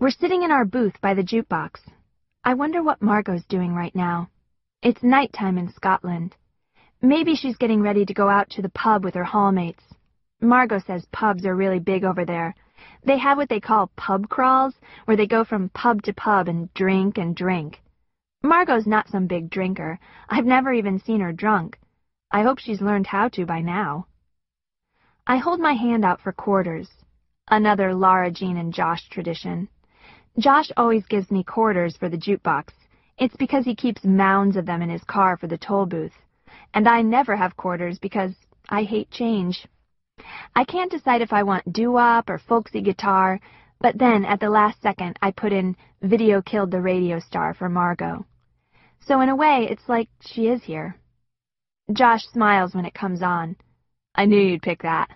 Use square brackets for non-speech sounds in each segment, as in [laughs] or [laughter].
We're sitting in our booth by the jukebox. I wonder what Margot's doing right now. It's nighttime in Scotland. Maybe she's getting ready to go out to the pub with her hallmates. Margot says pubs are really big over there. They have what they call pub crawls, where they go from pub to pub and drink and drink. Margot's not some big drinker. I've never even seen her drunk. I hope she's learned how to by now. I hold my hand out for quarters. Another Lara Jean and Josh tradition. Josh always gives me quarters for the jukebox. It's because he keeps mounds of them in his car for the toll booth. And I never have quarters because I hate change. I can't decide if I want doo-wop or folksy guitar, but then at the last second I put in Video Killed the Radio Star for Margot. So in a way, it's like she is here. Josh smiles when it comes on. I knew you'd pick that.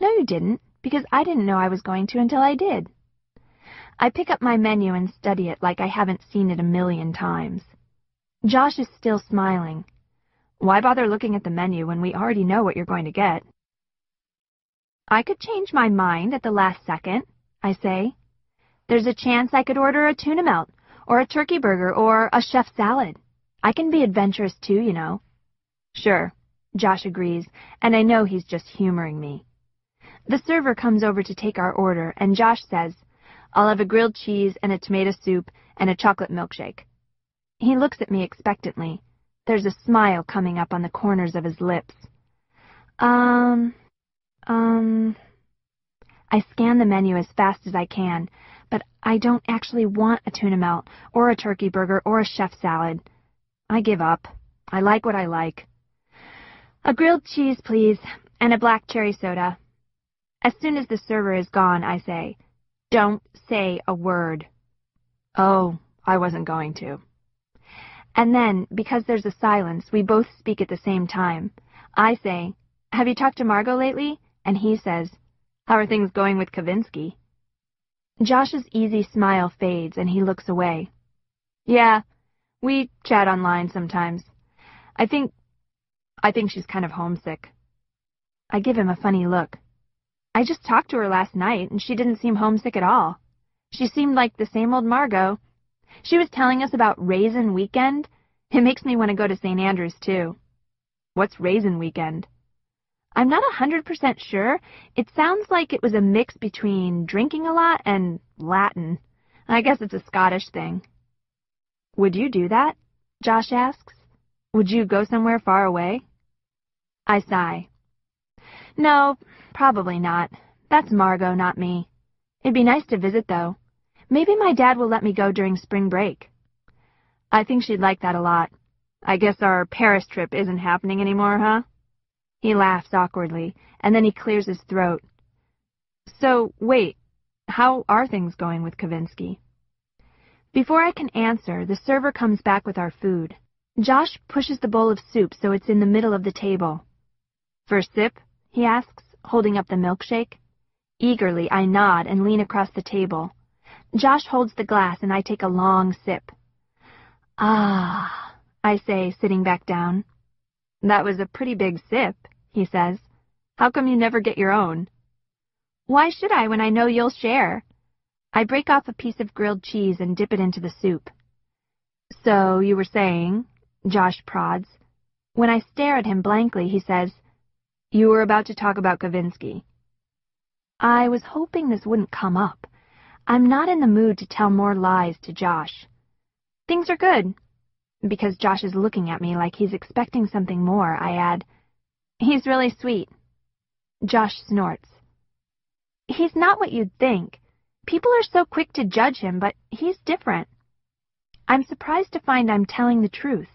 No, you didn't, because I didn't know I was going to until I did. I pick up my menu and study it like I haven't seen it a million times. Josh is still smiling. Why bother looking at the menu when we already know what you're going to get? I could change my mind at the last second, I say. There's a chance I could order a tuna melt, or a turkey burger, or a chef salad. I can be adventurous too, you know. Sure, Josh agrees, and I know he's just humoring me. The server comes over to take our order, and Josh says, I'll have a grilled cheese and a tomato soup and a chocolate milkshake. He looks at me expectantly. There's a smile coming up on the corners of his lips. Um, um... I scan the menu as fast as I can, but I don't actually want a tuna melt, or a turkey burger, or a chef salad. I give up. I like what I like. A grilled cheese, please, and a black cherry soda. As soon as the server is gone, I say, don't say a word. Oh, I wasn't going to. And then, because there's a silence, we both speak at the same time. I say, Have you talked to Margot lately? And he says, How are things going with Kavinsky? Josh's easy smile fades and he looks away. Yeah, we chat online sometimes. I think, I think she's kind of homesick. I give him a funny look. I just talked to her last night, and she didn't seem homesick at all. She seemed like the same old Margot. She was telling us about Raisin Weekend. It makes me want to go to St. Andrews, too. What's Raisin Weekend? I'm not a hundred percent sure. It sounds like it was a mix between drinking a lot and Latin. I guess it's a Scottish thing. Would you do that? Josh asks. Would you go somewhere far away? I sigh. No, probably not. That's Margot, not me. It'd be nice to visit, though. Maybe my dad will let me go during spring break. I think she'd like that a lot. I guess our Paris trip isn't happening anymore, huh? He laughs awkwardly, and then he clears his throat. So, wait, how are things going with Kavinsky? Before I can answer, the server comes back with our food. Josh pushes the bowl of soup so it's in the middle of the table. First sip? he asks, holding up the milkshake. Eagerly, I nod and lean across the table. Josh holds the glass and I take a long sip. Ah, I say, sitting back down. That was a pretty big sip, he says. How come you never get your own? Why should I when I know you'll share? I break off a piece of grilled cheese and dip it into the soup. So, you were saying, Josh prods. When I stare at him blankly, he says, you were about to talk about Kavinsky. I was hoping this wouldn't come up. I'm not in the mood to tell more lies to Josh. Things are good. Because Josh is looking at me like he's expecting something more, I add, He's really sweet. Josh snorts. He's not what you'd think. People are so quick to judge him, but he's different. I'm surprised to find I'm telling the truth.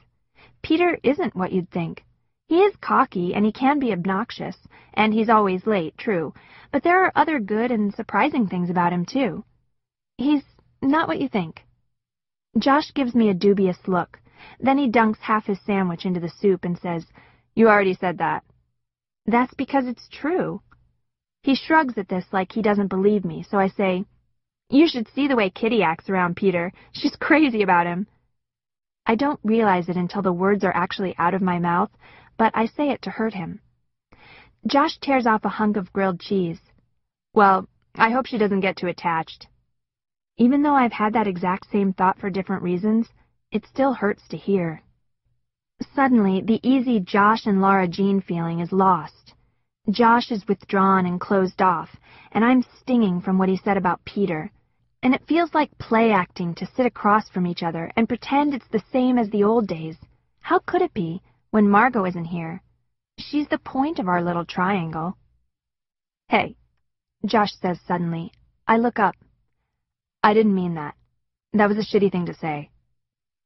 Peter isn't what you'd think. He is cocky, and he can be obnoxious, and he's always late, true, but there are other good and surprising things about him, too. He's Not what you think. Josh gives me a dubious look. Then he dunks half his sandwich into the soup and says, You already said that. That's because it's true. He shrugs at this like he doesn't believe me, so I say, You should see the way Kitty acts around Peter. She's [laughs] crazy about him. I don't realize it until the words are actually out of my mouth, but I say it to hurt him. Josh tears off a hunk of grilled cheese. Well, I hope she doesn't get too attached. Even though I've had that exact same thought for different reasons, it still hurts to hear. Suddenly, the easy Josh and Lara Jean feeling is lost. Josh is withdrawn and closed off, and I'm stinging from what he said about Peter. And it feels like play acting to sit across from each other and pretend it's the same as the old days. How could it be, when Margot isn't here? She's the point of our little triangle. Hey, Josh says suddenly. I look up. I didn't mean that. That was a shitty thing to say.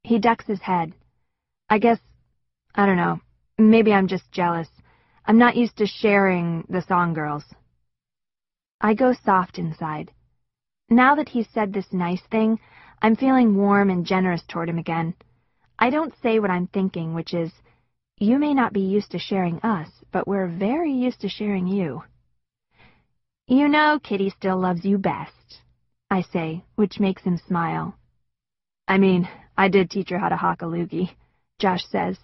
He ducks his head. I guess, I don't know, maybe I'm just jealous. I'm not used to sharing the Song girls. I go soft inside. Now that he's said this nice thing, I'm feeling warm and generous toward him again. I don't say what I'm thinking, which is, you may not be used to sharing us, but we're very used to sharing you. You know Kitty still loves you best, I say, which makes him smile. I mean, I did teach her how to hock a loogie, Josh says.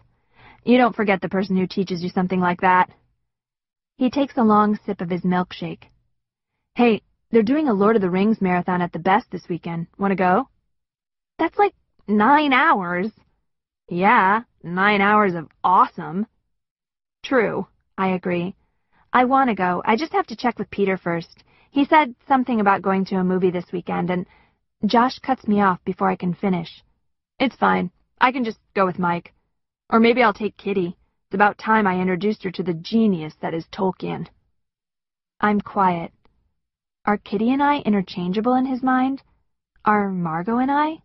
You don't forget the person who teaches you something like that. He takes a long sip of his milkshake. Hey, they're doing a Lord of the Rings marathon at the best this weekend. Want to go? That's like nine hours. Yeah, nine hours of awesome. True, I agree. I want to go. I just have to check with Peter first. He said something about going to a movie this weekend, and Josh cuts me off before I can finish. It's fine. I can just go with Mike. Or maybe I'll take Kitty. It's about time I introduced her to the genius that is Tolkien. I'm quiet. Are Kitty and I interchangeable in his mind? Are Margot and I?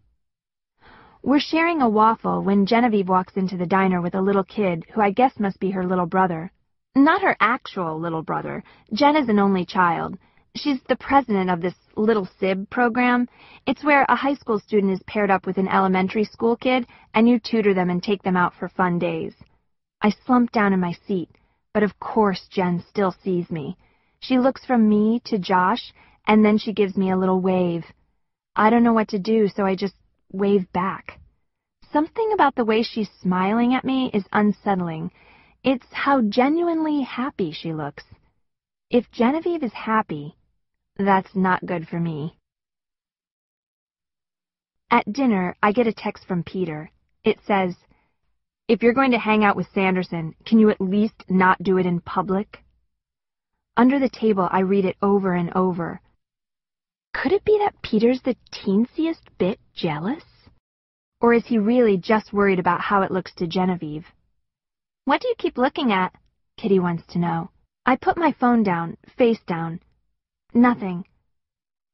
We're sharing a waffle when Genevieve walks into the diner with a little kid who I guess must be her little brother. Not her actual little brother. Jen is an only child. She's the president of this Little Sib program. It's where a high school student is paired up with an elementary school kid, and you tutor them and take them out for fun days. I slump down in my seat, but of course Jen still sees me. She looks from me to Josh, and then she gives me a little wave. I don't know what to do, so I just wave back. Something about the way she's smiling at me is unsettling. It's how genuinely happy she looks. If Genevieve is happy, that's not good for me. At dinner, I get a text from Peter. It says, If you're going to hang out with Sanderson, can you at least not do it in public? Under the table, I read it over and over. Could it be that Peter's the teensiest bit jealous? Or is he really just worried about how it looks to Genevieve? What do you keep looking at? Kitty wants to know. I put my phone down, face down. Nothing.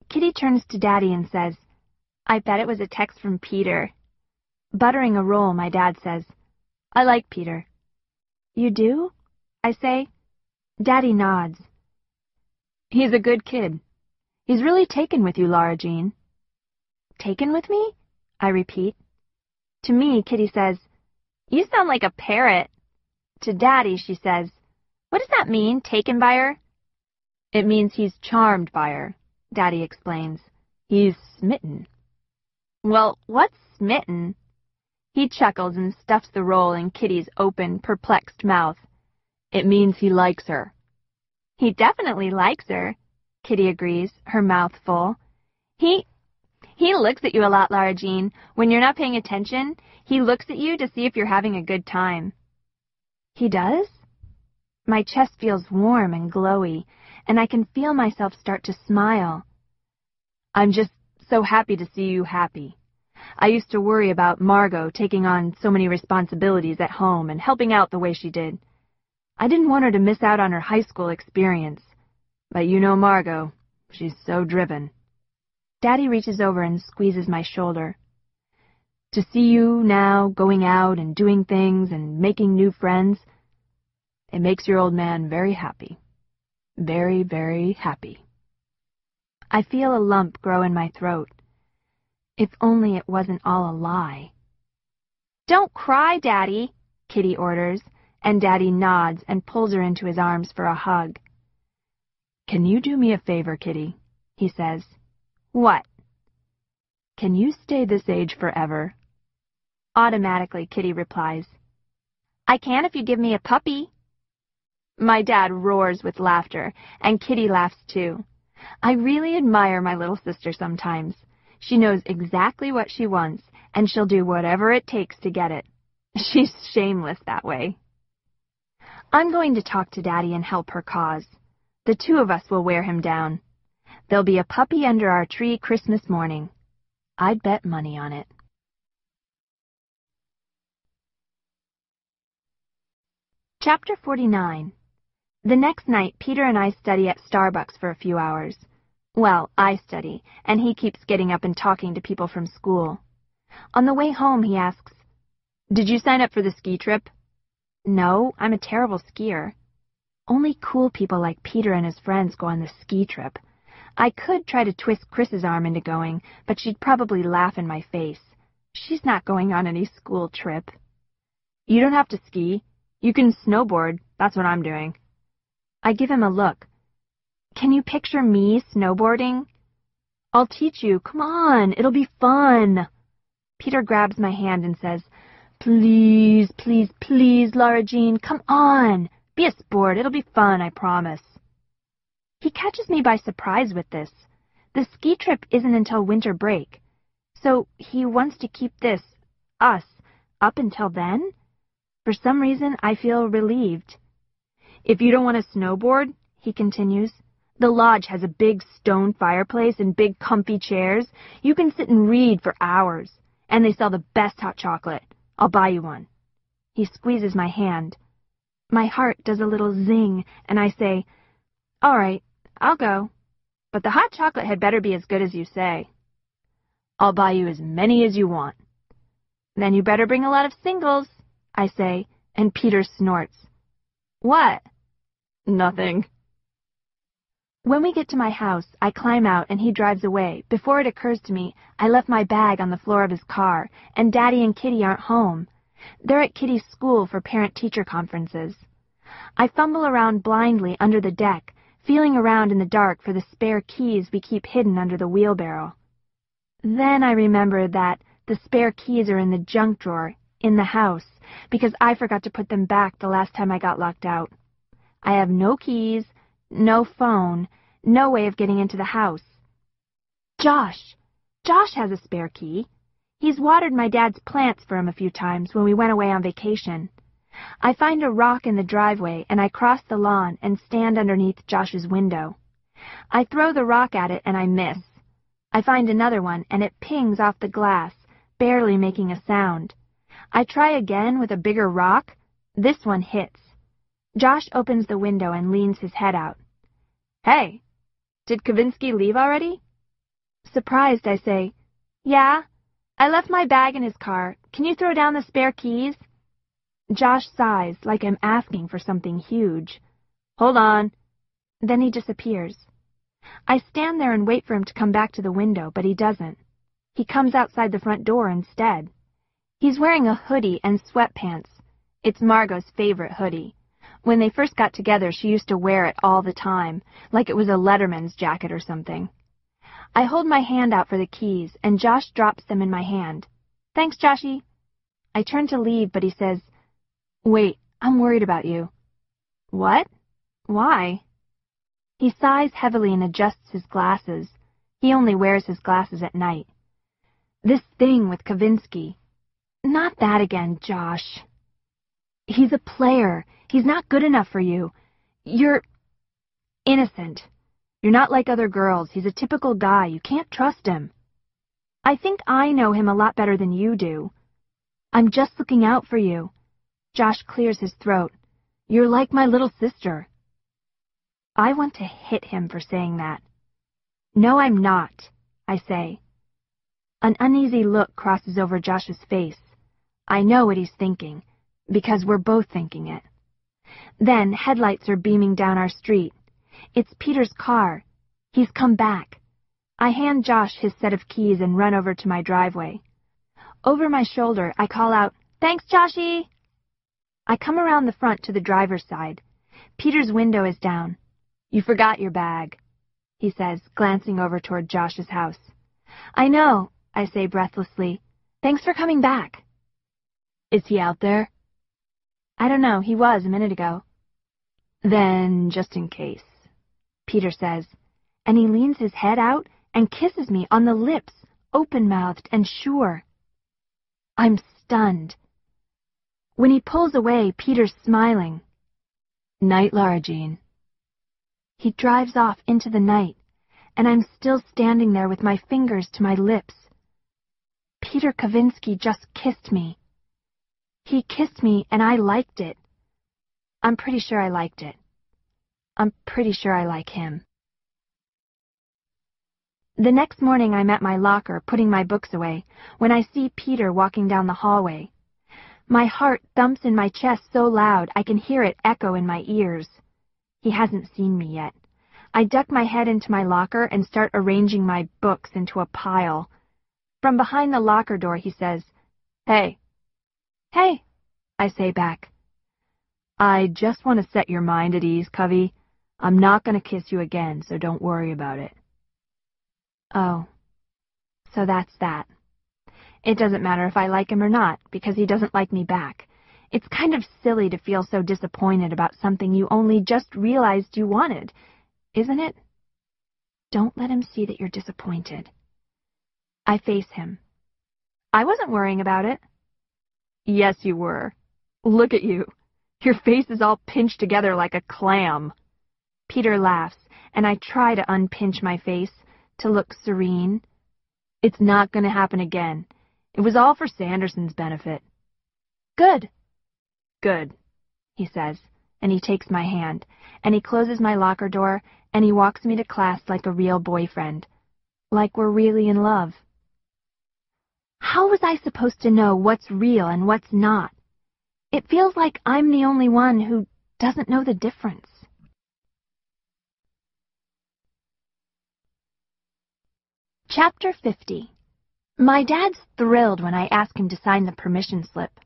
Kitty turns to Daddy and says, I bet it was a text from Peter. Buttering a roll, my dad says, I like Peter. You do? I say. Daddy nods. He's a good kid. He's really taken with you, Lara Jean. Taken with me? I repeat. To me, Kitty says, You sound like a parrot. To Daddy, she says, What does that mean, taken by her? It means he's charmed by her, Daddy explains. He's smitten. Well, what's smitten? He chuckles and stuffs the roll in Kitty's open, perplexed mouth. It means he likes her. He definitely likes her, Kitty agrees, her mouth full. He he looks at you a lot, Lara Jean. When you're not paying attention, he looks at you to see if you're having a good time. He does? My chest feels warm and glowy, and I can feel myself start to smile. I'm just so happy to see you happy. I used to worry about Margot taking on so many responsibilities at home and helping out the way she did. I didn't want her to miss out on her high school experience. But you know Margot. She's so driven. Daddy reaches over and squeezes my shoulder. To see you now going out and doing things and making new friends, it makes your old man very happy very, very happy. I feel a lump grow in my throat. If only it wasn't all a lie. Don't cry, Daddy, Kitty orders, and Daddy nods and pulls her into his arms for a hug. Can you do me a favor, Kitty? he says. What? Can you stay this age forever? Automatically, Kitty replies. I can if you give me a puppy. My dad roars with laughter, and Kitty laughs too. I really admire my little sister sometimes. She knows exactly what she wants, and she'll do whatever it takes to get it. [laughs] She's shameless that way. I'm going to talk to Daddy and help her cause. The two of us will wear him down. There'll be a puppy under our tree Christmas morning. I'd bet money on it. Chapter 49 The next night, Peter and I study at Starbucks for a few hours. Well, I study, and he keeps getting up and talking to people from school. On the way home, he asks, Did you sign up for the ski trip? No, I'm a terrible skier. Only cool people like Peter and his friends go on the ski trip. I could try to twist Chris's arm into going, but she'd probably laugh in my face. She's not going on any school trip. You don't have to ski. You can snowboard. That's what I'm doing. I give him a look. Can you picture me snowboarding? I'll teach you. Come on, it'll be fun. Peter grabs my hand and says, Please, please, please, Lara Jean, come on. Be a sport. It'll be fun, I promise. He catches me by surprise with this. The ski trip isn't until winter break. So he wants to keep this, us, up until then? For some reason, I feel relieved. If you don't want to snowboard, he continues, the lodge has a big stone fireplace and big comfy chairs. You can sit and read for hours. And they sell the best hot chocolate. I'll buy you one. He squeezes my hand. My heart does a little zing, and I say, All right, I'll go. But the hot chocolate had better be as good as you say. I'll buy you as many as you want. Then you better bring a lot of singles, I say, and Peter snorts. What? Nothing. When we get to my house, I climb out and he drives away. Before it occurs to me, I left my bag on the floor of his car, and Daddy and Kitty aren't home. They're at Kitty's school for parent-teacher conferences. I fumble around blindly under the deck, feeling around in the dark for the spare keys we keep hidden under the wheelbarrow. Then I remember that the spare keys are in the junk drawer in the house because I forgot to put them back the last time I got locked out. I have no keys, no phone, no way of getting into the house. Josh! Josh has a spare key. He's watered my dad's plants for him a few times when we went away on vacation. I find a rock in the driveway and I cross the lawn and stand underneath Josh's window. I throw the rock at it and I miss. I find another one and it pings off the glass, barely making a sound. I try again with a bigger rock. This one hits. Josh opens the window and leans his head out. Hey, did Kavinsky leave already? Surprised, I say, Yeah, I left my bag in his car. Can you throw down the spare keys? Josh sighs like I'm asking for something huge. Hold on. Then he disappears. I stand there and wait for him to come back to the window, but he doesn't. He comes outside the front door instead. He's wearing a hoodie and sweatpants. It's Margot's favorite hoodie. When they first got together, she used to wear it all the time, like it was a letterman's jacket or something. I hold my hand out for the keys, and Josh drops them in my hand. Thanks, Joshy. I turn to leave, but he says, Wait, I'm worried about you. What? Why? He sighs heavily and adjusts his glasses. He only wears his glasses at night. This thing with Kavinsky. Not that again, Josh. He's a player. He's not good enough for you. You're innocent. You're not like other girls. He's a typical guy. You can't trust him. I think I know him a lot better than you do. I'm just looking out for you. Josh clears his throat. You're like my little sister. I want to hit him for saying that. No, I'm not, I say. An uneasy look crosses over Josh's face. I know what he's thinking because we're both thinking it. Then headlights are beaming down our street. It's Peter's car. He's come back. I hand Josh his set of keys and run over to my driveway. Over my shoulder, I call out, Thanks, Joshy! I come around the front to the driver's side. Peter's window is down. You forgot your bag, he says, glancing over toward Josh's house. I know, I say breathlessly. Thanks for coming back. Is he out there? I don't know. He was a minute ago. Then, just in case, Peter says, and he leans his head out and kisses me on the lips, open-mouthed and sure. I'm stunned. When he pulls away, Peter's smiling. Night, Lara Jean. He drives off into the night, and I'm still standing there with my fingers to my lips. Peter Kavinsky just kissed me. He kissed me and I liked it. I'm pretty sure I liked it. I'm pretty sure I like him. The next morning I'm at my locker putting my books away when I see Peter walking down the hallway. My heart thumps in my chest so loud I can hear it echo in my ears. He hasn't seen me yet. I duck my head into my locker and start arranging my books into a pile. From behind the locker door, he says, Hey. Hey, I say back. I just want to set your mind at ease, Covey. I'm not going to kiss you again, so don't worry about it. Oh. So that's that. It doesn't matter if I like him or not, because he doesn't like me back. It's kind of silly to feel so disappointed about something you only just realized you wanted, isn't it? Don't let him see that you're disappointed. I face him. I wasn't worrying about it. Yes, you were. Look at you. Your face is all pinched together like a clam. Peter laughs, and I try to unpinch my face, to look serene. It's not going to happen again. It was all for Sanderson's benefit. Good. Good, he says, and he takes my hand, and he closes my locker door, and he walks me to class like a real boyfriend. Like we're really in love. How was I supposed to know what's real and what's not? It feels like I'm the only one who doesn't know the difference. Chapter 50 My dad's thrilled when I ask him to sign the permission slip.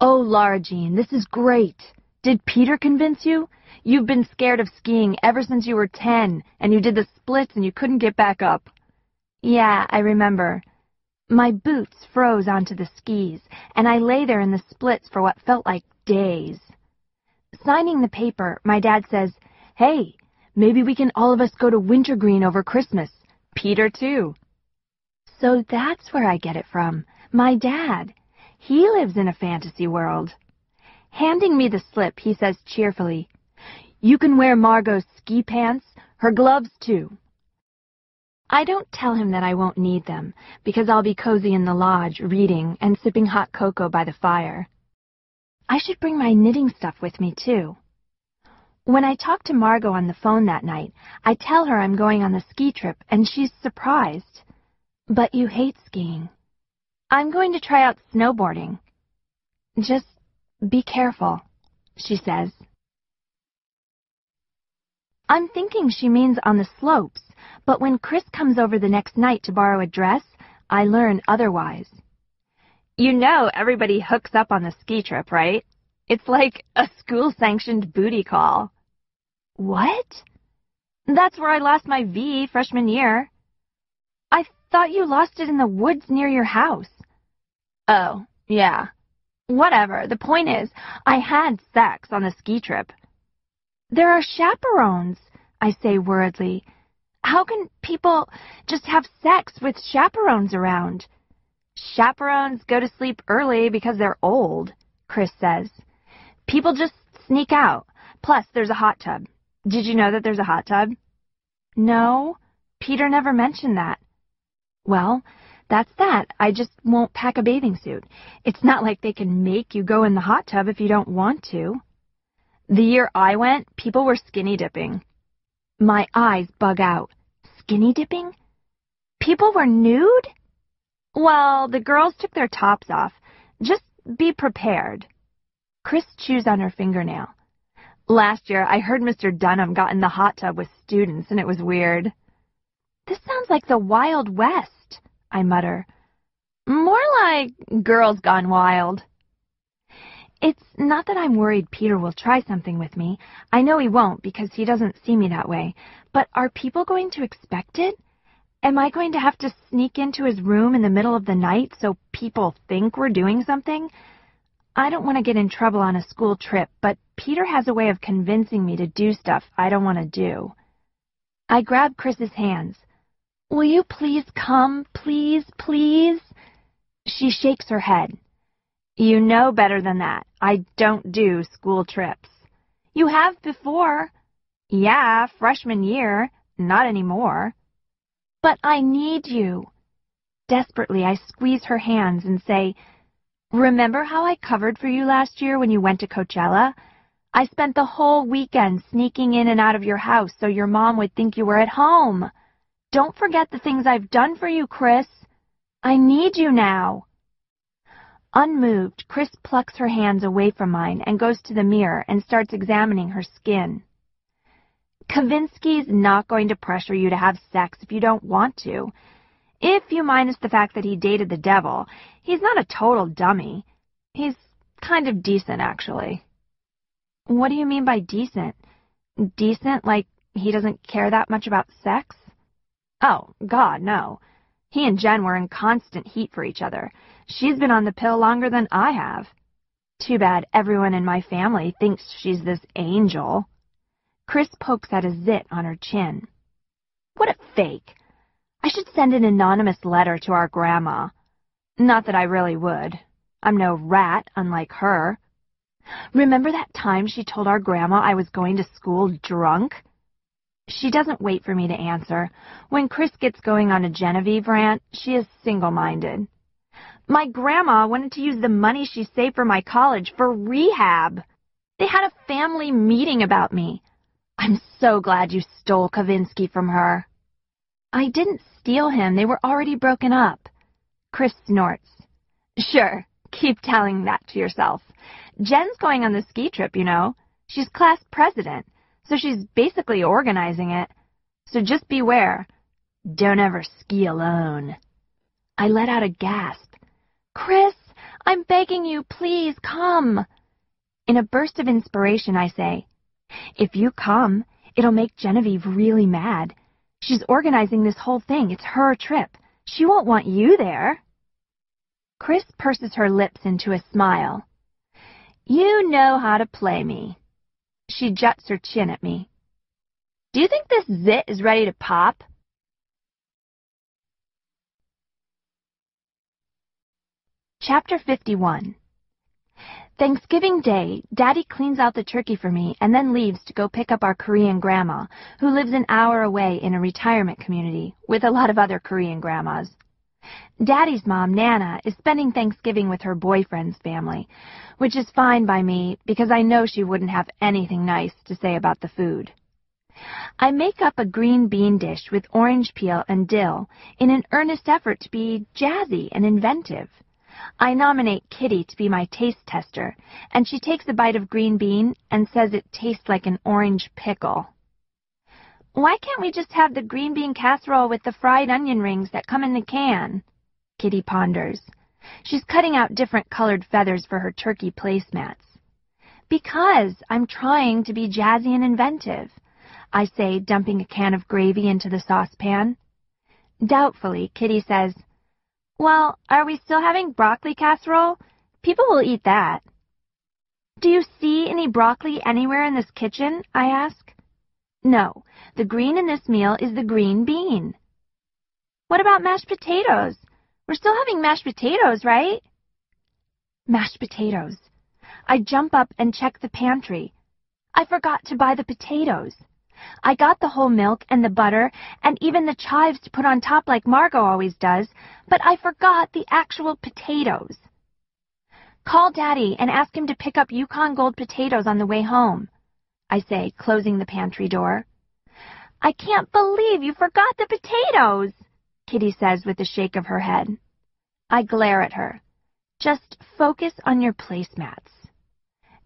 Oh, Lara Jean, this is great. Did Peter convince you? You've been scared of skiing ever since you were ten, and you did the splits and you couldn't get back up. Yeah, I remember. My boots froze onto the skis, and I lay there in the splits for what felt like days. Signing the paper, my dad says, Hey, maybe we can all of us go to Wintergreen over Christmas. Peter, too. So that's where I get it from. My dad. He lives in a fantasy world. Handing me the slip, he says cheerfully, You can wear Margot's ski pants, her gloves, too. I don't tell him that I won't need them, because I'll be cozy in the lodge, reading and sipping hot cocoa by the fire. I should bring my knitting stuff with me, too. When I talk to Margot on the phone that night, I tell her I'm going on the ski trip, and she's surprised. But you hate skiing. I'm going to try out snowboarding. Just be careful, she says. I'm thinking she means on the slopes, but when Chris comes over the next night to borrow a dress, I learn otherwise. You know everybody hooks up on the ski trip, right? It's like a school-sanctioned booty call. What? That's where I lost my V freshman year. I thought you lost it in the woods near your house. Oh, yeah. Whatever. The point is, I had sex on the ski trip. There are chaperones, I say worriedly. How can people just have sex with chaperones around? Chaperones go to sleep early because they're old, Chris says. People just sneak out. Plus, there's a hot tub. Did you know that there's a hot tub? No, Peter never mentioned that. Well, that's that. I just won't pack a bathing suit. It's not like they can make you go in the hot tub if you don't want to. The year I went, people were skinny dipping. My eyes bug out. Skinny dipping? People were nude? Well, the girls took their tops off. Just be prepared. Chris chews on her fingernail. Last year, I heard Mr. Dunham got in the hot tub with students, and it was weird. This sounds like the Wild West, I mutter. More like Girls Gone Wild. It's not that I'm worried Peter will try something with me. I know he won't because he doesn't see me that way. But are people going to expect it? Am I going to have to sneak into his room in the middle of the night so people think we're doing something? I don't want to get in trouble on a school trip, but Peter has a way of convincing me to do stuff I don't want to do. I grab Chris's hands. Will you please come, please, please? She shakes her head. You know better than that. I don't do school trips. You have before. Yeah, freshman year. Not anymore. But I need you. Desperately, I squeeze her hands and say, Remember how I covered for you last year when you went to Coachella? I spent the whole weekend sneaking in and out of your house so your mom would think you were at home. Don't forget the things I've done for you, Chris. I need you now. Unmoved, Chris plucks her hands away from mine and goes to the mirror and starts examining her skin. Kavinsky's not going to pressure you to have sex if you don't want to. If you minus the fact that he dated the devil, he's not a total dummy. He's kind of decent, actually. What do you mean by decent? Decent like he doesn't care that much about sex? Oh, God, no. He and Jen were in constant heat for each other. She's been on the pill longer than I have. Too bad everyone in my family thinks she's this angel. Chris pokes at a zit on her chin. What a fake. I should send an anonymous letter to our grandma. Not that I really would. I'm no rat, unlike her. Remember that time she told our grandma I was going to school drunk? She doesn't wait for me to answer. When Chris gets going on a Genevieve rant, she is single-minded. My grandma wanted to use the money she saved for my college for rehab. They had a family meeting about me. I'm so glad you stole Kavinsky from her. I didn't steal him. They were already broken up. Chris snorts. Sure, keep telling that to yourself. Jen's going on the ski trip, you know. She's class president so she's basically organizing it. So just beware. Don't ever ski alone. I let out a gasp. Chris, I'm begging you, please come. In a burst of inspiration, I say, If you come, it'll make Genevieve really mad. She's organizing this whole thing. It's her trip. She won't want you there. Chris purses her lips into a smile. You know how to play me. She juts her chin at me. Do you think this zit is ready to pop? Chapter 51 Thanksgiving Day, Daddy cleans out the turkey for me and then leaves to go pick up our Korean grandma, who lives an hour away in a retirement community with a lot of other Korean grandmas. Daddy's mom, Nana, is spending Thanksgiving with her boyfriend's family, which is fine by me because I know she wouldn't have anything nice to say about the food. I make up a green bean dish with orange peel and dill in an earnest effort to be jazzy and inventive. I nominate Kitty to be my taste tester, and she takes a bite of green bean and says it tastes like an orange pickle. Why can't we just have the green bean casserole with the fried onion rings that come in the can? Kitty ponders. She's cutting out different colored feathers for her turkey placemats. Because I'm trying to be jazzy and inventive, I say, dumping a can of gravy into the saucepan. Doubtfully, Kitty says, Well, are we still having broccoli casserole? People will eat that. Do you see any broccoli anywhere in this kitchen? I ask. No, the green in this meal is the green bean. What about mashed potatoes? We're still having mashed potatoes, right? Mashed potatoes. I jump up and check the pantry. I forgot to buy the potatoes. I got the whole milk and the butter and even the chives to put on top like Margot always does, but I forgot the actual potatoes. Call Daddy and ask him to pick up Yukon Gold potatoes on the way home. I say, closing the pantry door. I can't believe you forgot the potatoes, Kitty says with a shake of her head. I glare at her. Just focus on your placemats.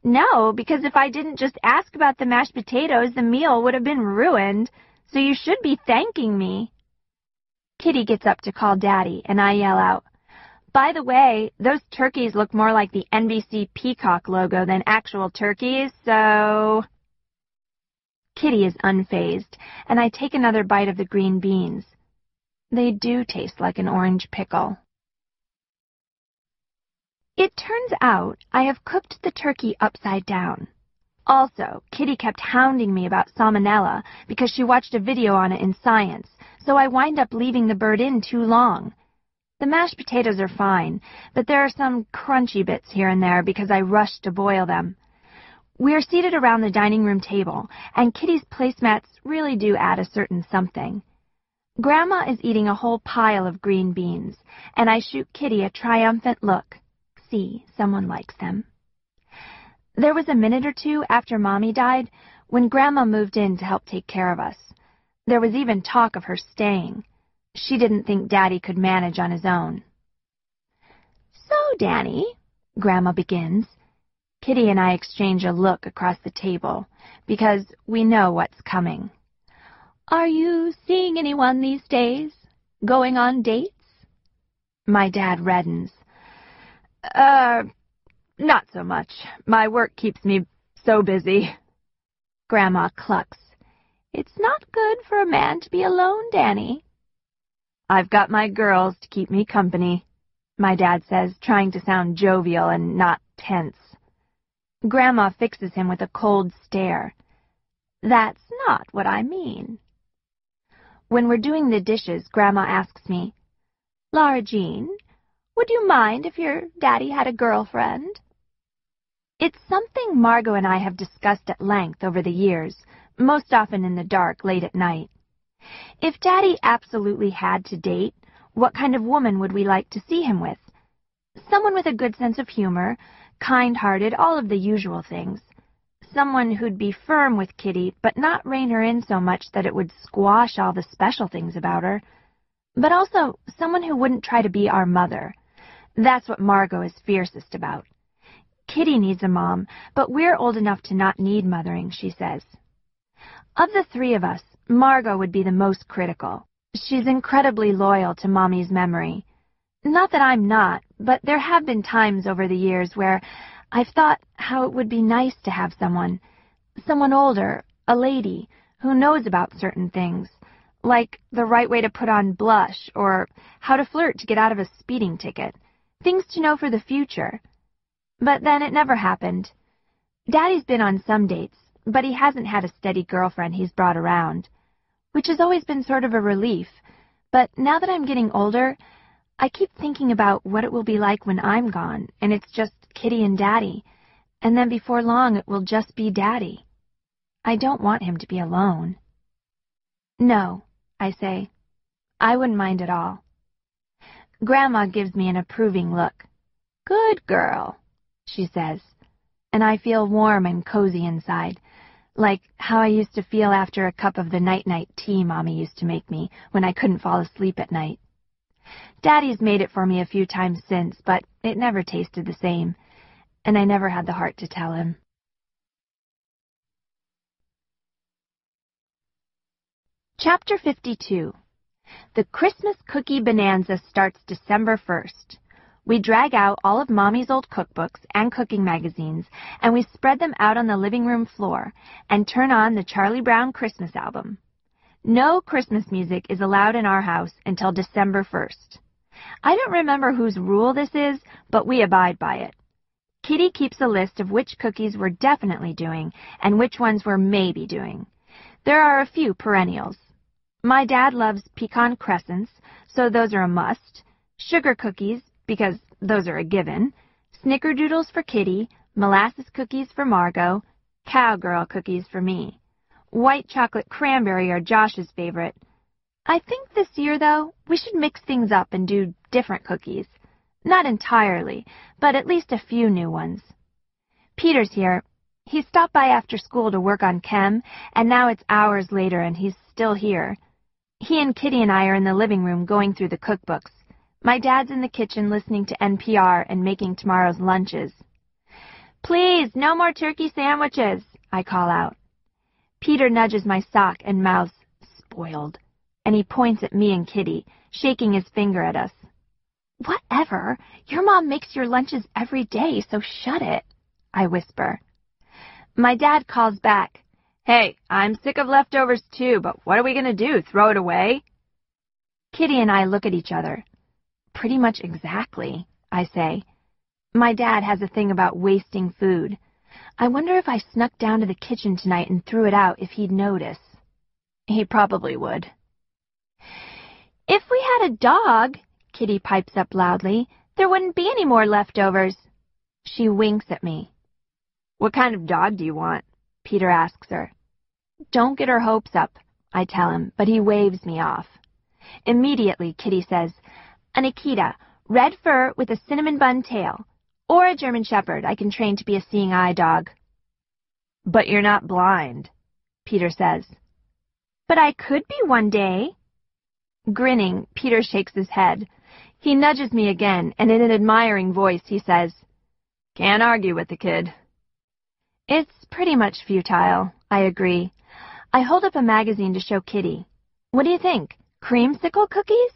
No, because if I didn't just ask about the mashed potatoes, the meal would have been ruined, so you should be thanking me. Kitty gets up to call Daddy, and I yell out, By the way, those turkeys look more like the NBC Peacock logo than actual turkeys, so... Kitty is unfazed, and I take another bite of the green beans. They do taste like an orange pickle. It turns out I have cooked the turkey upside down. Also, Kitty kept hounding me about salmonella because she watched a video on it in Science, so I wind up leaving the bird in too long. The mashed potatoes are fine, but there are some crunchy bits here and there because I rushed to boil them. We are seated around the dining room table, and Kitty's placemats really do add a certain something. Grandma is eating a whole pile of green beans, and I shoot Kitty a triumphant look see someone likes them. There was a minute or two after Mommy died when Grandma moved in to help take care of us. There was even talk of her staying. She didn't think Daddy could manage on his own. So, Danny, Grandma begins. Kitty and I exchange a look across the table because we know what's coming. Are you seeing anyone these days? Going on dates? My dad reddens. Uh, not so much. My work keeps me so busy. Grandma clucks. It's not good for a man to be alone, Danny. I've got my girls to keep me company, my dad says, trying to sound jovial and not tense. Grandma fixes him with a cold stare. That's not what I mean. When we're doing the dishes, Grandma asks me, Lara Jean, would you mind if your daddy had a girlfriend? It's something Margot and I have discussed at length over the years, most often in the dark, late at night. If Daddy absolutely had to date, what kind of woman would we like to see him with? Someone with a good sense of humor, kind-hearted, all of the usual things. Someone who'd be firm with Kitty, but not rein her in so much that it would squash all the special things about her. But also someone who wouldn't try to be our mother. That's what Margot is fiercest about. Kitty needs a mom, but we're old enough to not need mothering, she says. Of the three of us, Margot would be the most critical. She's incredibly loyal to Mommy's memory. Not that I'm not, but there have been times over the years where I've thought how it would be nice to have someone, someone older, a lady, who knows about certain things, like the right way to put on blush or how to flirt to get out of a speeding ticket things to know for the future. But then it never happened. Daddy's been on some dates, but he hasn't had a steady girlfriend he's brought around, which has always been sort of a relief. But now that I'm getting older, I keep thinking about what it will be like when I'm gone, and it's just Kitty and Daddy, and then before long it will just be Daddy. I don't want him to be alone. No, I say. I wouldn't mind at all. Grandma gives me an approving look. Good girl, she says, and I feel warm and cozy inside, like how I used to feel after a cup of the night-night tea Mommy used to make me when I couldn't fall asleep at night. Daddy's made it for me a few times since, but it never tasted the same, and I never had the heart to tell him. Chapter 52 the Christmas Cookie Bonanza starts December 1st. We drag out all of Mommy's old cookbooks and cooking magazines, and we spread them out on the living room floor and turn on the Charlie Brown Christmas album. No Christmas music is allowed in our house until December 1st. I don't remember whose rule this is, but we abide by it. Kitty keeps a list of which cookies we're definitely doing and which ones we're maybe doing. There are a few perennials. My dad loves pecan crescents, so those are a must. Sugar cookies, because those are a given. Snickerdoodles for Kitty, molasses cookies for Margot, cowgirl cookies for me. White chocolate cranberry are Josh's favorite. I think this year, though, we should mix things up and do different cookies. Not entirely, but at least a few new ones. Peter's here. He stopped by after school to work on chem, and now it's hours later and he's still here. He and Kitty and I are in the living room going through the cookbooks. My dad's in the kitchen listening to NPR and making tomorrow's lunches. Please, no more turkey sandwiches, I call out. Peter nudges my sock and mouths, spoiled, and he points at me and Kitty, shaking his finger at us. Whatever. Your mom makes your lunches every day, so shut it, I whisper. My dad calls back. Hey, I'm sick of leftovers too, but what are we going to do? Throw it away? Kitty and I look at each other. Pretty much exactly, I say. My dad has a thing about wasting food. I wonder if I snuck down to the kitchen tonight and threw it out if he'd notice. He probably would. If we had a dog, Kitty pipes up loudly, there wouldn't be any more leftovers. She winks at me. What kind of dog do you want? Peter asks her. Don't get her hopes up, I tell him, but he waves me off. Immediately, Kitty says, An Akita, red fur with a cinnamon bun tail, or a German Shepherd I can train to be a seeing eye dog. But you're not blind, Peter says. But I could be one day. Grinning, Peter shakes his head. He nudges me again, and in an admiring voice he says, Can't argue with the kid. It's pretty much futile, I agree. I hold up a magazine to show Kitty. What do you think? Creamsicle cookies?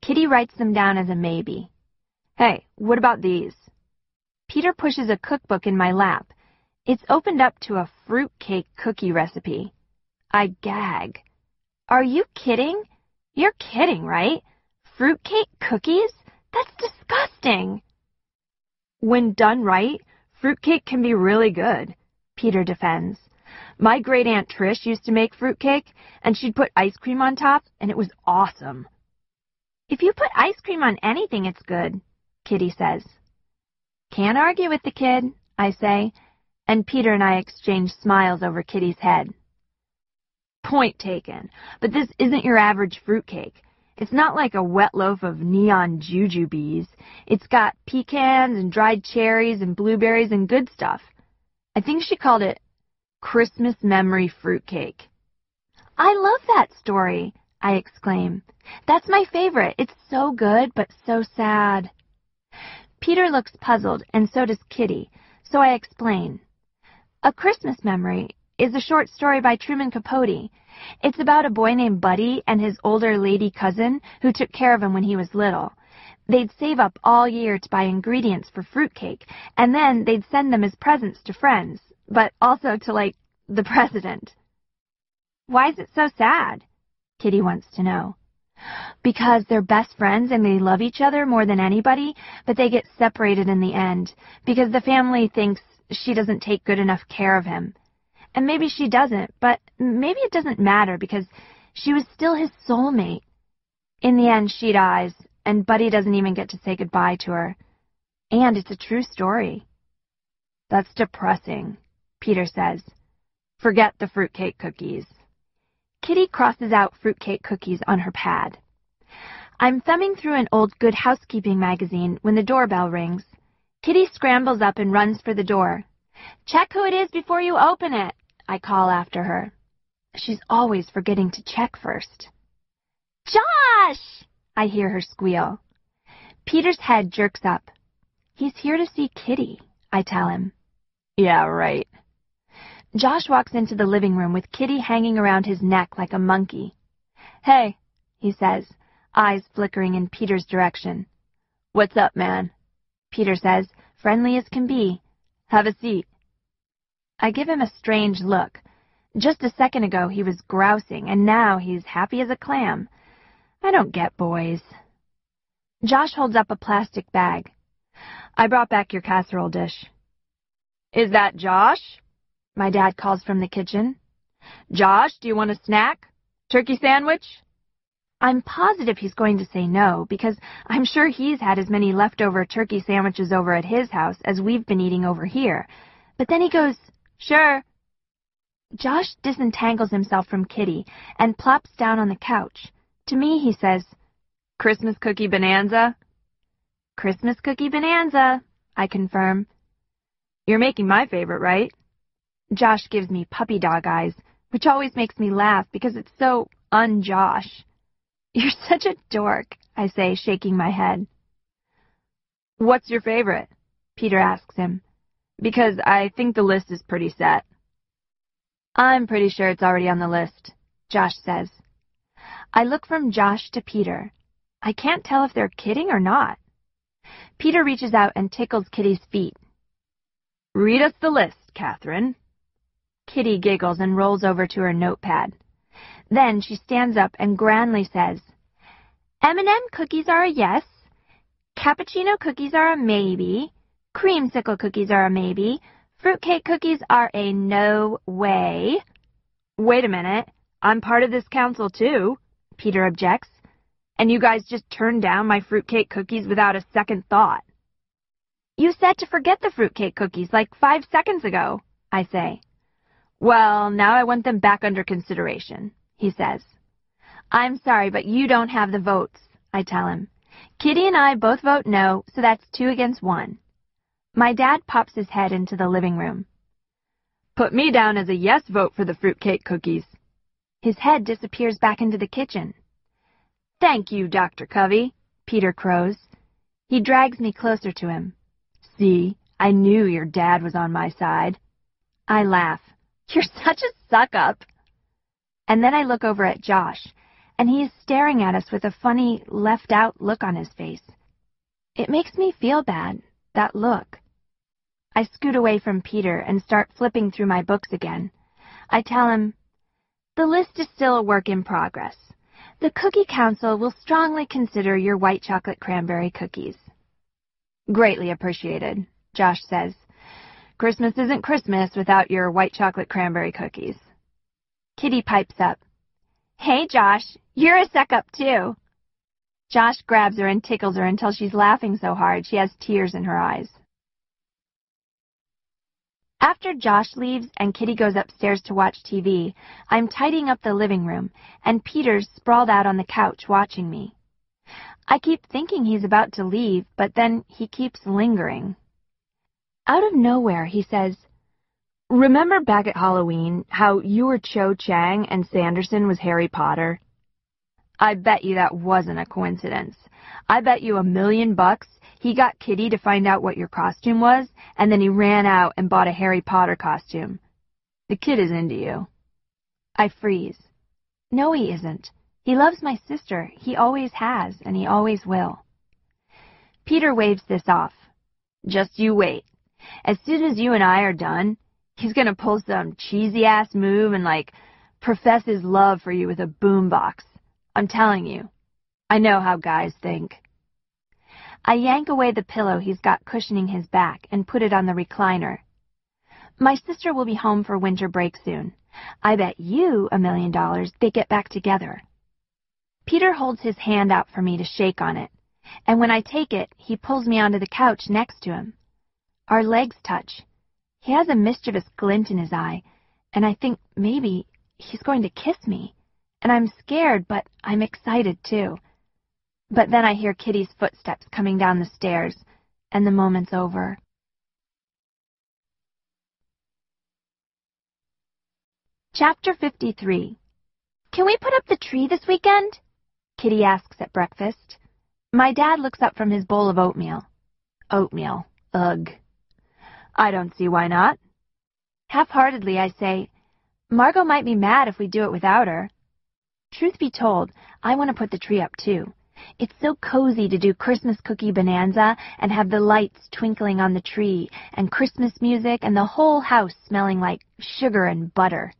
Kitty writes them down as a maybe. Hey, what about these? Peter pushes a cookbook in my lap. It's opened up to a fruitcake cookie recipe. I gag. Are you kidding? You're kidding, right? Fruitcake cookies? That's disgusting. When done right, fruitcake can be really good, Peter defends. My great aunt Trish used to make fruitcake, and she'd put ice cream on top, and it was awesome. If you put ice cream on anything, it's good, Kitty says. Can't argue with the kid, I say, and Peter and I exchange smiles over Kitty's head. Point taken, but this isn't your average fruitcake. It's not like a wet loaf of neon jujubes. It's got pecans and dried cherries and blueberries and good stuff. I think she called it Christmas memory fruitcake. I love that story, I exclaim. That's my favorite. It's so good, but so sad. Peter looks puzzled, and so does Kitty, so I explain. A Christmas Memory is a short story by Truman Capote. It's about a boy named Buddy and his older lady cousin who took care of him when he was little. They'd save up all year to buy ingredients for fruitcake, and then they'd send them as presents to friends, but also to, like, the president. Why is it so sad? Kitty wants to know because they're best friends and they love each other more than anybody, but they get separated in the end because the family thinks she doesn't take good enough care of him. And maybe she doesn't, but maybe it doesn't matter because she was still his soulmate. In the end, she dies, and Buddy doesn't even get to say goodbye to her. And it's a true story. That's depressing, Peter says. Forget the fruitcake cookies. Kitty crosses out fruitcake cookies on her pad. I'm thumbing through an old Good Housekeeping magazine when the doorbell rings. Kitty scrambles up and runs for the door. Check who it is before you open it, I call after her. She's always forgetting to check first. Josh! I hear her squeal. Peter's head jerks up. He's here to see Kitty, I tell him. Yeah, right. Josh walks into the living room with Kitty hanging around his neck like a monkey. Hey, he says, eyes flickering in Peter's direction. What's up, man? Peter says, friendly as can be. Have a seat. I give him a strange look. Just a second ago he was grousing, and now he's happy as a clam. I don't get boys. Josh holds up a plastic bag. I brought back your casserole dish. Is that Josh? My dad calls from the kitchen. Josh, do you want a snack? Turkey sandwich? I'm positive he's going to say no, because I'm sure he's had as many leftover turkey sandwiches over at his house as we've been eating over here. But then he goes, Sure. Josh disentangles himself from Kitty and plops down on the couch. To me, he says, Christmas cookie bonanza? Christmas cookie bonanza, I confirm. You're making my favorite, right? Josh gives me puppy dog eyes, which always makes me laugh because it's so un-Josh. [laughs] You're such a dork, I say, shaking my head. What's your favorite? Peter asks him. Because I think the list is pretty set. I'm pretty sure it's already on the list, Josh says. I look from Josh to Peter. I can't tell if they're kidding or not. Peter reaches out and tickles Kitty's feet. Read us the list, Catherine. Kitty giggles and rolls over to her notepad. Then she stands up and grandly says, M&M cookies are a yes, cappuccino cookies are a maybe, creamsicle cookies are a maybe, fruitcake cookies are a no way. Wait a minute, I'm part of this council too, Peter objects. And you guys just turned down my fruitcake cookies without a second thought. You said to forget the fruitcake cookies like five seconds ago, I say. Well, now I want them back under consideration, he says. I'm sorry, but you don't have the votes, I tell him. Kitty and I both vote no, so that's two against one. My dad pops his head into the living room. Put me down as a yes vote for the fruitcake cookies. His head disappears back into the kitchen. Thank you, Dr. Covey, Peter crows. He drags me closer to him. See, I knew your dad was on my side. I laugh. You're such a suck-up. And then I look over at Josh, and he is staring at us with a funny, left-out look on his face. It makes me feel bad, that look. I scoot away from Peter and start flipping through my books again. I tell him, the list is still a work in progress. The Cookie Council will strongly consider your white chocolate cranberry cookies. Greatly appreciated, Josh says. Christmas isn't Christmas without your white chocolate cranberry cookies. Kitty pipes up. Hey, Josh, you're a suck-up too. Josh grabs her and tickles her until she's laughing so hard she has tears in her eyes. After Josh leaves and Kitty goes upstairs to watch TV, I'm tidying up the living room, and Peter's sprawled out on the couch watching me. I keep thinking he's about to leave, but then he keeps lingering. Out of nowhere, he says, Remember back at Halloween how you were Cho Chang and Sanderson was Harry Potter? I bet you that wasn't a coincidence. I bet you a million bucks he got Kitty to find out what your costume was, and then he ran out and bought a Harry Potter costume. The kid is into you. I freeze. No, he isn't. He loves my sister. He always has, and he always will. Peter waves this off. Just you wait. As soon as you and I are done, he's gonna pull some cheesy-ass move and, like, profess his love for you with a boombox. I'm telling you. I know how guys think. I yank away the pillow he's got cushioning his back and put it on the recliner. My sister will be home for winter break soon. I bet you a million dollars they get back together. Peter holds his hand out for me to shake on it, and when I take it, he pulls me onto the couch next to him. Our legs touch. He has a mischievous glint in his eye, and I think maybe he's going to kiss me. And I'm scared, but I'm excited too. But then I hear Kitty's footsteps coming down the stairs, and the moment's over. Chapter 53 Can we put up the tree this weekend? Kitty asks at breakfast. My dad looks up from his bowl of oatmeal. Oatmeal. Ugh. I don't see why not. Half-heartedly, I say, Margot might be mad if we do it without her. Truth be told, I want to put the tree up too. It's so cozy to do Christmas cookie bonanza and have the lights twinkling on the tree and Christmas music and the whole house smelling like sugar and butter.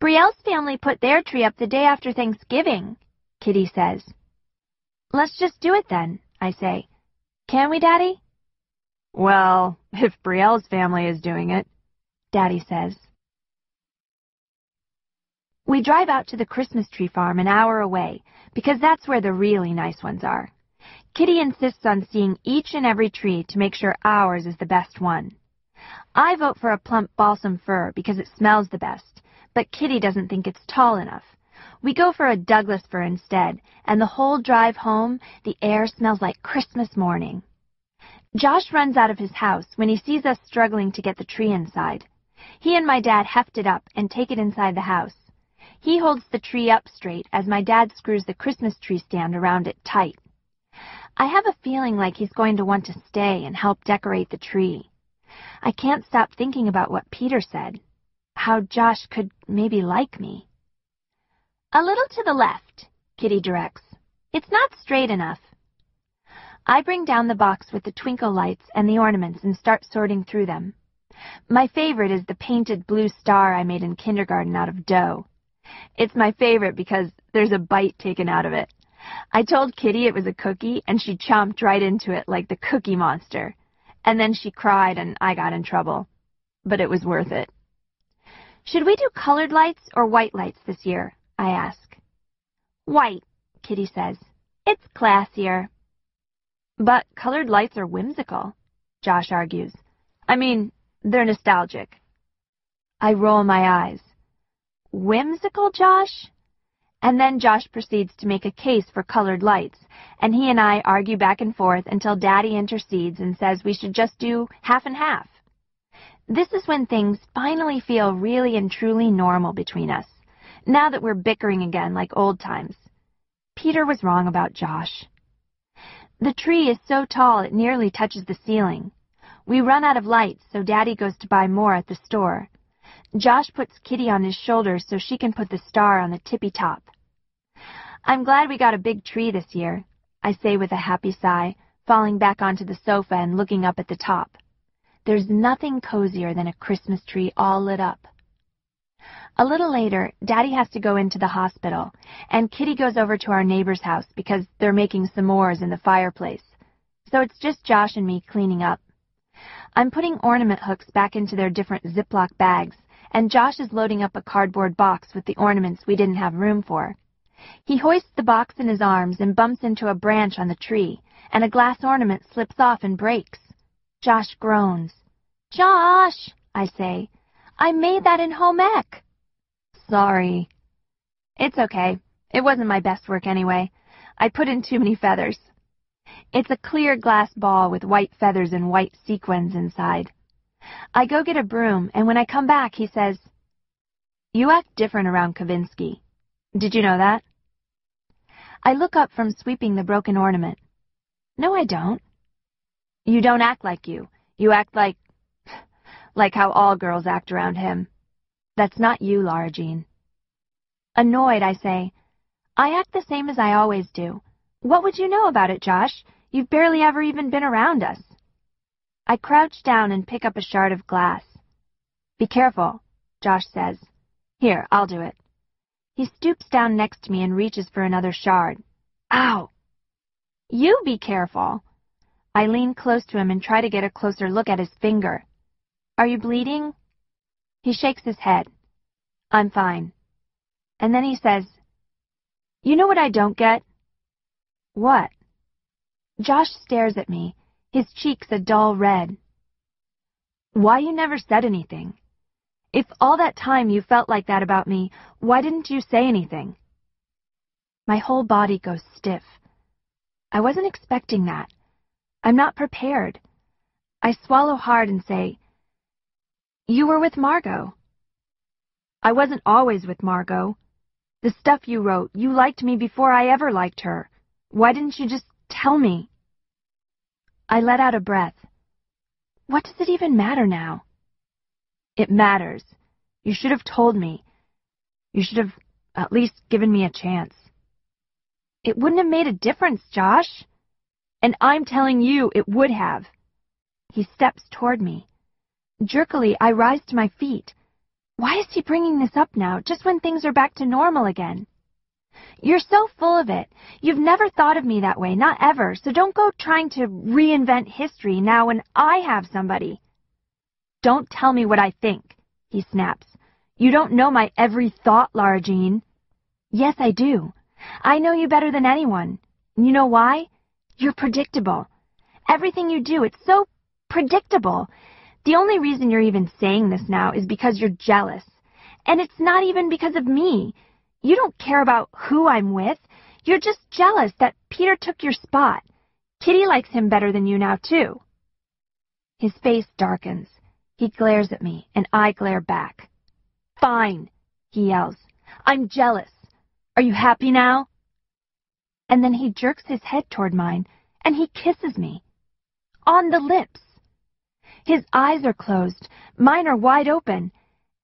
Brielle's family put their tree up the day after Thanksgiving, Kitty says. Let's just do it then, I say. Can we, Daddy? Well, if Brielle's family is doing it, Daddy says. We drive out to the Christmas tree farm an hour away, because that's where the really nice ones are. Kitty insists on seeing each and every tree to make sure ours is the best one. I vote for a plump balsam fir because it smells the best, but Kitty doesn't think it's tall enough. We go for a Douglas fir instead, and the whole drive home, the air smells like Christmas morning. Josh runs out of his house when he sees us struggling to get the tree inside. He and my dad heft it up and take it inside the house. He holds the tree up straight as my dad screws the Christmas tree stand around it tight. I have a feeling like he's going to want to stay and help decorate the tree. I can't stop thinking about what Peter said, how Josh could maybe like me. A little to the left, Kitty directs. It's not straight enough. I bring down the box with the twinkle lights and the ornaments and start sorting through them. My favorite is the painted blue star I made in kindergarten out of dough. It's my favorite because there's a bite taken out of it. I told Kitty it was a cookie, and she chomped right into it like the cookie monster. And then she cried, and I got in trouble. But it was worth it. Should we do colored lights or white lights this year? I ask. White, Kitty says. It's classier. But colored lights are whimsical, Josh argues. I mean, they're nostalgic. I roll my eyes. Whimsical, Josh? And then Josh proceeds to make a case for colored lights, and he and I argue back and forth until Daddy intercedes and says we should just do half and half. This is when things finally feel really and truly normal between us, now that we're bickering again like old times. Peter was wrong about Josh. The tree is so tall it nearly touches the ceiling. We run out of lights, so Daddy goes to buy more at the store. Josh puts Kitty on his shoulder so she can put the star on the tippy top. I'm glad we got a big tree this year, I say with a happy sigh, falling back onto the sofa and looking up at the top. There's nothing cozier than a Christmas tree all lit up. A little later, Daddy has to go into the hospital, and Kitty goes over to our neighbor's house because they're making s'mores in the fireplace. So it's just Josh and me cleaning up. I'm putting ornament hooks back into their different Ziploc bags, and Josh is loading up a cardboard box with the ornaments we didn't have room for. He hoists the box in his arms and bumps into a branch on the tree, and a glass ornament slips off and breaks. Josh groans. Josh, I say, I made that in home ec. Sorry. It's okay. It wasn't my best work anyway. I put in too many feathers. It's a clear glass ball with white feathers and white sequins inside. I go get a broom, and when I come back, he says, You act different around Kavinsky. Did you know that? I look up from sweeping the broken ornament. No, I don't. You don't act like you. You act like... [laughs] like how all girls act around him. That's not you, Lara Jean. Annoyed, I say, I act the same as I always do. What would you know about it, Josh? You've barely ever even been around us. I crouch down and pick up a shard of glass. Be careful, Josh says. Here, I'll do it. He stoops down next to me and reaches for another shard. Ow! You be careful. I lean close to him and try to get a closer look at his finger. Are you bleeding? He shakes his head. I'm fine. And then he says, You know what I don't get? What? Josh stares at me, his cheeks a dull red. Why you never said anything? If all that time you felt like that about me, why didn't you say anything? My whole body goes stiff. I wasn't expecting that. I'm not prepared. I swallow hard and say, You were with Margot. I wasn't always with Margot. The stuff you wrote, you liked me before I ever liked her. Why didn't you just tell me? I let out a breath. What does it even matter now? It matters. You should have told me. You should have at least given me a chance. It wouldn't have made a difference, Josh. And I'm telling you it would have. He steps toward me. Jerkily, I rise to my feet. Why is he bringing this up now, just when things are back to normal again? You're so full of it. You've never thought of me that way, not ever, so don't go trying to reinvent history now when I have somebody. Don't tell me what I think, he snaps. You don't know my every thought, Lara Jean. Yes, I do. I know you better than anyone. You know why? You're predictable. Everything you do, it's so predictable. The only reason you're even saying this now is because you're jealous. And it's not even because of me. You don't care about who I'm with. You're just jealous that Peter took your spot. Kitty likes him better than you now, too. His face darkens. He glares at me, and I glare back. Fine, he yells. I'm jealous. Are you happy now? And then he jerks his head toward mine, and he kisses me. On the lips. His eyes are closed, mine are wide open,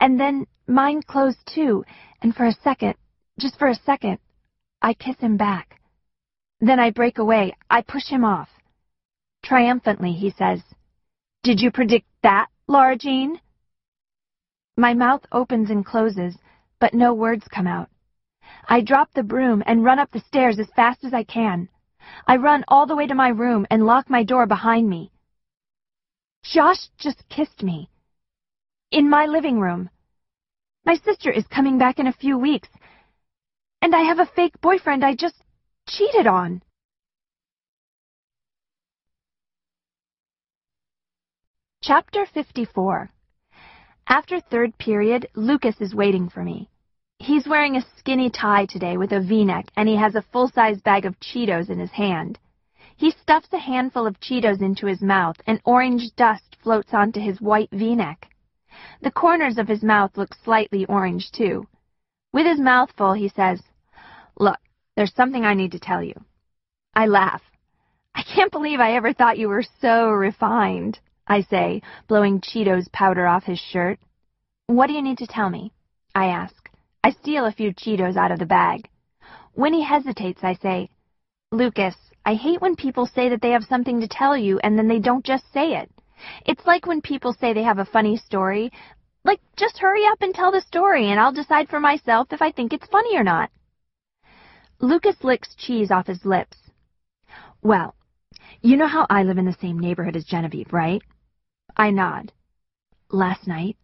and then mine close too, and for a second just for a second, I kiss him back. Then I break away. I push him off. Triumphantly, he says, Did you predict that, Lara Jean? My mouth opens and closes, but no words come out. I drop the broom and run up the stairs as fast as I can. I run all the way to my room and lock my door behind me. Josh just kissed me. In my living room. My sister is coming back in a few weeks, and I have a fake boyfriend I just cheated on. Chapter 54 After third period, Lucas is waiting for me. He's wearing a skinny tie today with a v-neck, and he has a full-size bag of Cheetos in his hand. He stuffs a handful of Cheetos into his mouth, and orange dust floats onto his white v-neck. The corners of his mouth look slightly orange, too. With his mouth full, he says, Look, there's something I need to tell you. I laugh. I can't believe I ever thought you were so refined. I say, blowing Cheetos powder off his shirt. What do you need to tell me? I ask. I steal a few Cheetos out of the bag. When he hesitates, I say, Lucas, I hate when people say that they have something to tell you and then they don't just say it. It's like when people say they have a funny story. Like, just hurry up and tell the story and I'll decide for myself if I think it's funny or not. Lucas licks cheese off his lips. Well, you know how I live in the same neighborhood as Genevieve, right? I nod. Last night,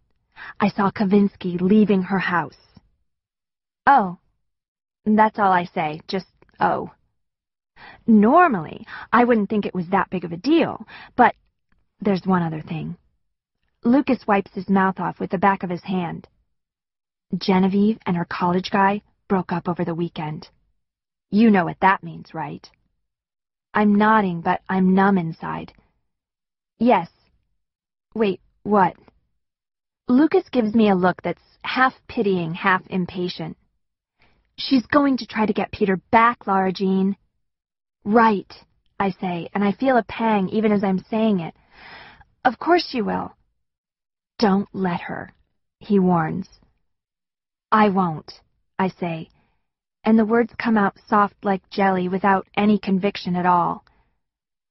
I saw Kavinsky leaving her house. Oh. That's all I say, just oh. Normally, I wouldn't think it was that big of a deal, but there's one other thing. Lucas wipes his mouth off with the back of his hand. Genevieve and her college guy broke up over the weekend. You know what that means, right? I'm nodding, but I'm numb inside. Yes, Wait, what? Lucas gives me a look that's half pitying, half impatient. She's going to try to get Peter back, Lara Jean. Right, I say, and I feel a pang even as I'm saying it. Of course she will. Don't let her, he warns. I won't, I say, and the words come out soft like jelly without any conviction at all.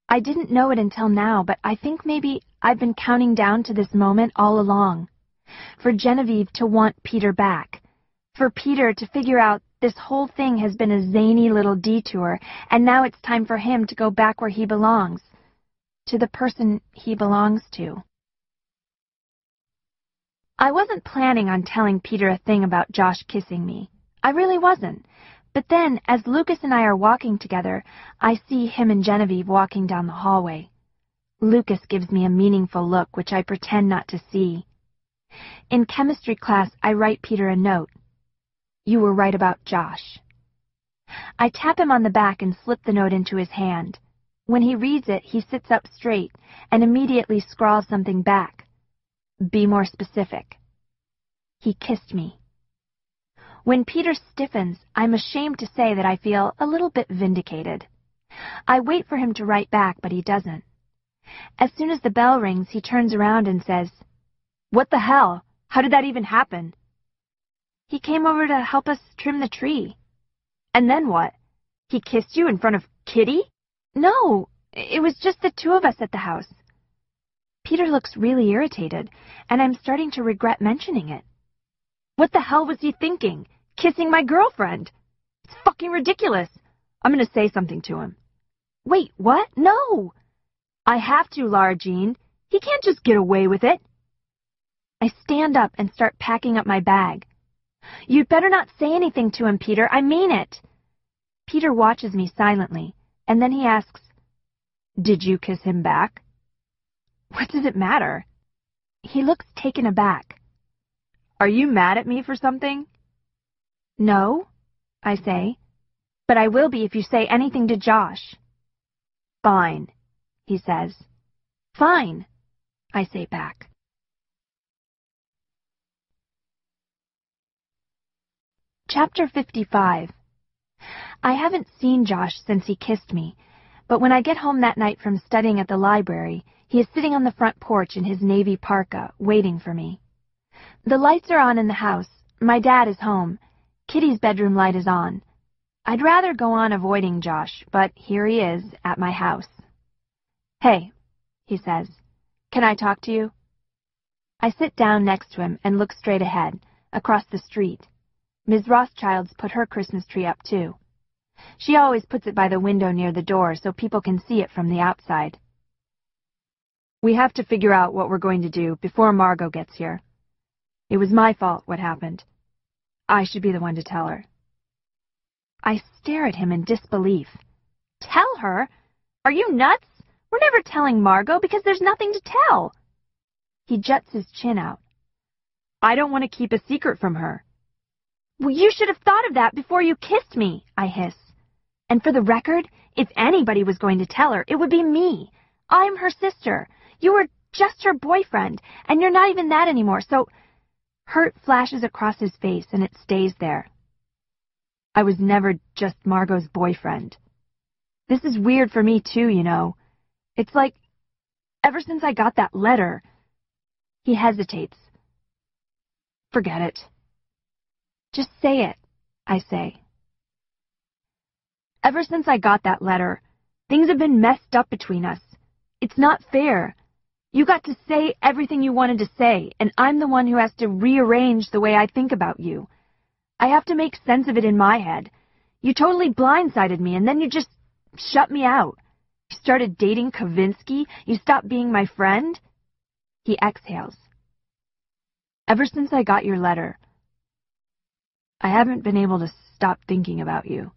I didn't know it until now, but I think maybe I've been counting down to this moment all along. For Genevieve to want Peter back. For Peter to figure out this whole thing has been a zany little detour, and now it's time for him to go back where he belongs. To the person he belongs to. I wasn't planning on telling Peter a thing about Josh kissing me. I really wasn't. But then, as Lucas and I are walking together, I see him and Genevieve walking down the hallway. Lucas gives me a meaningful look, which I pretend not to see. In chemistry class, I write Peter a note. You were right about Josh. I tap him on the back and slip the note into his hand. When he reads it, he sits up straight and immediately scrawls something back. Be more specific. He kissed me. When Peter stiffens, I'm ashamed to say that I feel a little bit vindicated. I wait for him to write back, but he doesn't. As soon as the bell rings, he turns around and says, What the hell? How did that even happen? He came over to help us trim the tree. And then what? He kissed you in front of Kitty? No, it was just the two of us at the house. Peter looks really irritated, and I'm starting to regret mentioning it. What the hell was he thinking? Kissing my girlfriend? It's fucking ridiculous. I'm gonna say something to him. Wait, what? No! I have to, Lara Jean. He can't just get away with it. I stand up and start packing up my bag. You'd better not say anything to him, Peter. I mean it. Peter watches me silently, and then he asks, Did you kiss him back? What does it matter? He looks taken aback. Are you mad at me for something? No, I say, but I will be if you say anything to Josh. Fine, he says. Fine, I say back. Chapter 55 I haven't seen Josh since he kissed me, but when I get home that night from studying at the library, he is sitting on the front porch in his navy parka, waiting for me. The lights are on in the house. My dad is home. Kitty's bedroom light is on. I'd rather go on avoiding Josh, but here he is, at my house. Hey, he says, can I talk to you? I sit down next to him and look straight ahead, across the street. Ms. Rothschild's put her Christmas tree up, too. She always puts it by the window near the door so people can see it from the outside. We have to figure out what we're going to do before Margot gets here. It was my fault what happened. I should be the one to tell her. I stare at him in disbelief. Tell her? Are you nuts? We're never telling Margot because there's nothing to tell. He juts his chin out. I don't want to keep a secret from her. Well, you should have thought of that before you kissed me, I hiss. And for the record, if anybody was going to tell her, it would be me. I'm her sister. You were just her boyfriend, and you're not even that anymore, so... Hurt flashes across his face, and it stays there. I was never just Margot's boyfriend. This is weird for me, too, you know. It's like, ever since I got that letter... He hesitates. Forget it. Just say it, I say. Ever since I got that letter, things have been messed up between us. It's not fair. You got to say everything you wanted to say, and I'm the one who has to rearrange the way I think about you. I have to make sense of it in my head. You totally blindsided me, and then you just shut me out. You started dating Kavinsky. You stopped being my friend. He exhales. Ever since I got your letter, I haven't been able to stop thinking about you.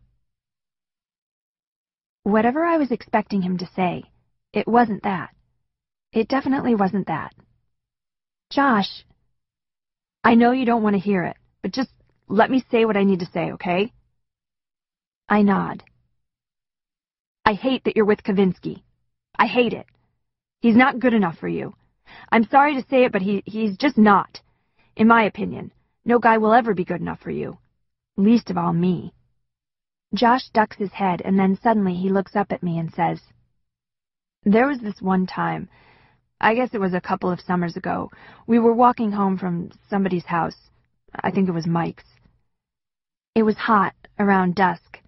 Whatever I was expecting him to say, it wasn't that. It definitely wasn't that. Josh, I know you don't want to hear it, but just let me say what I need to say, okay? I nod. I hate that you're with Kavinsky. I hate it. He's not good enough for you. I'm sorry to say it, but he, he's just not. In my opinion, no guy will ever be good enough for you. Least of all me. Josh ducks his head, and then suddenly he looks up at me and says, There was this one time I guess it was a couple of summers ago. We were walking home from somebody's house. I think it was Mike's. It was hot, around dusk.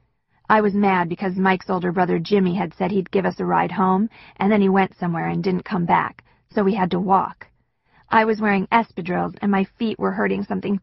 I was mad because Mike's older brother Jimmy had said he'd give us a ride home, and then he went somewhere and didn't come back, so we had to walk. I was wearing espadrilles, and my feet were hurting something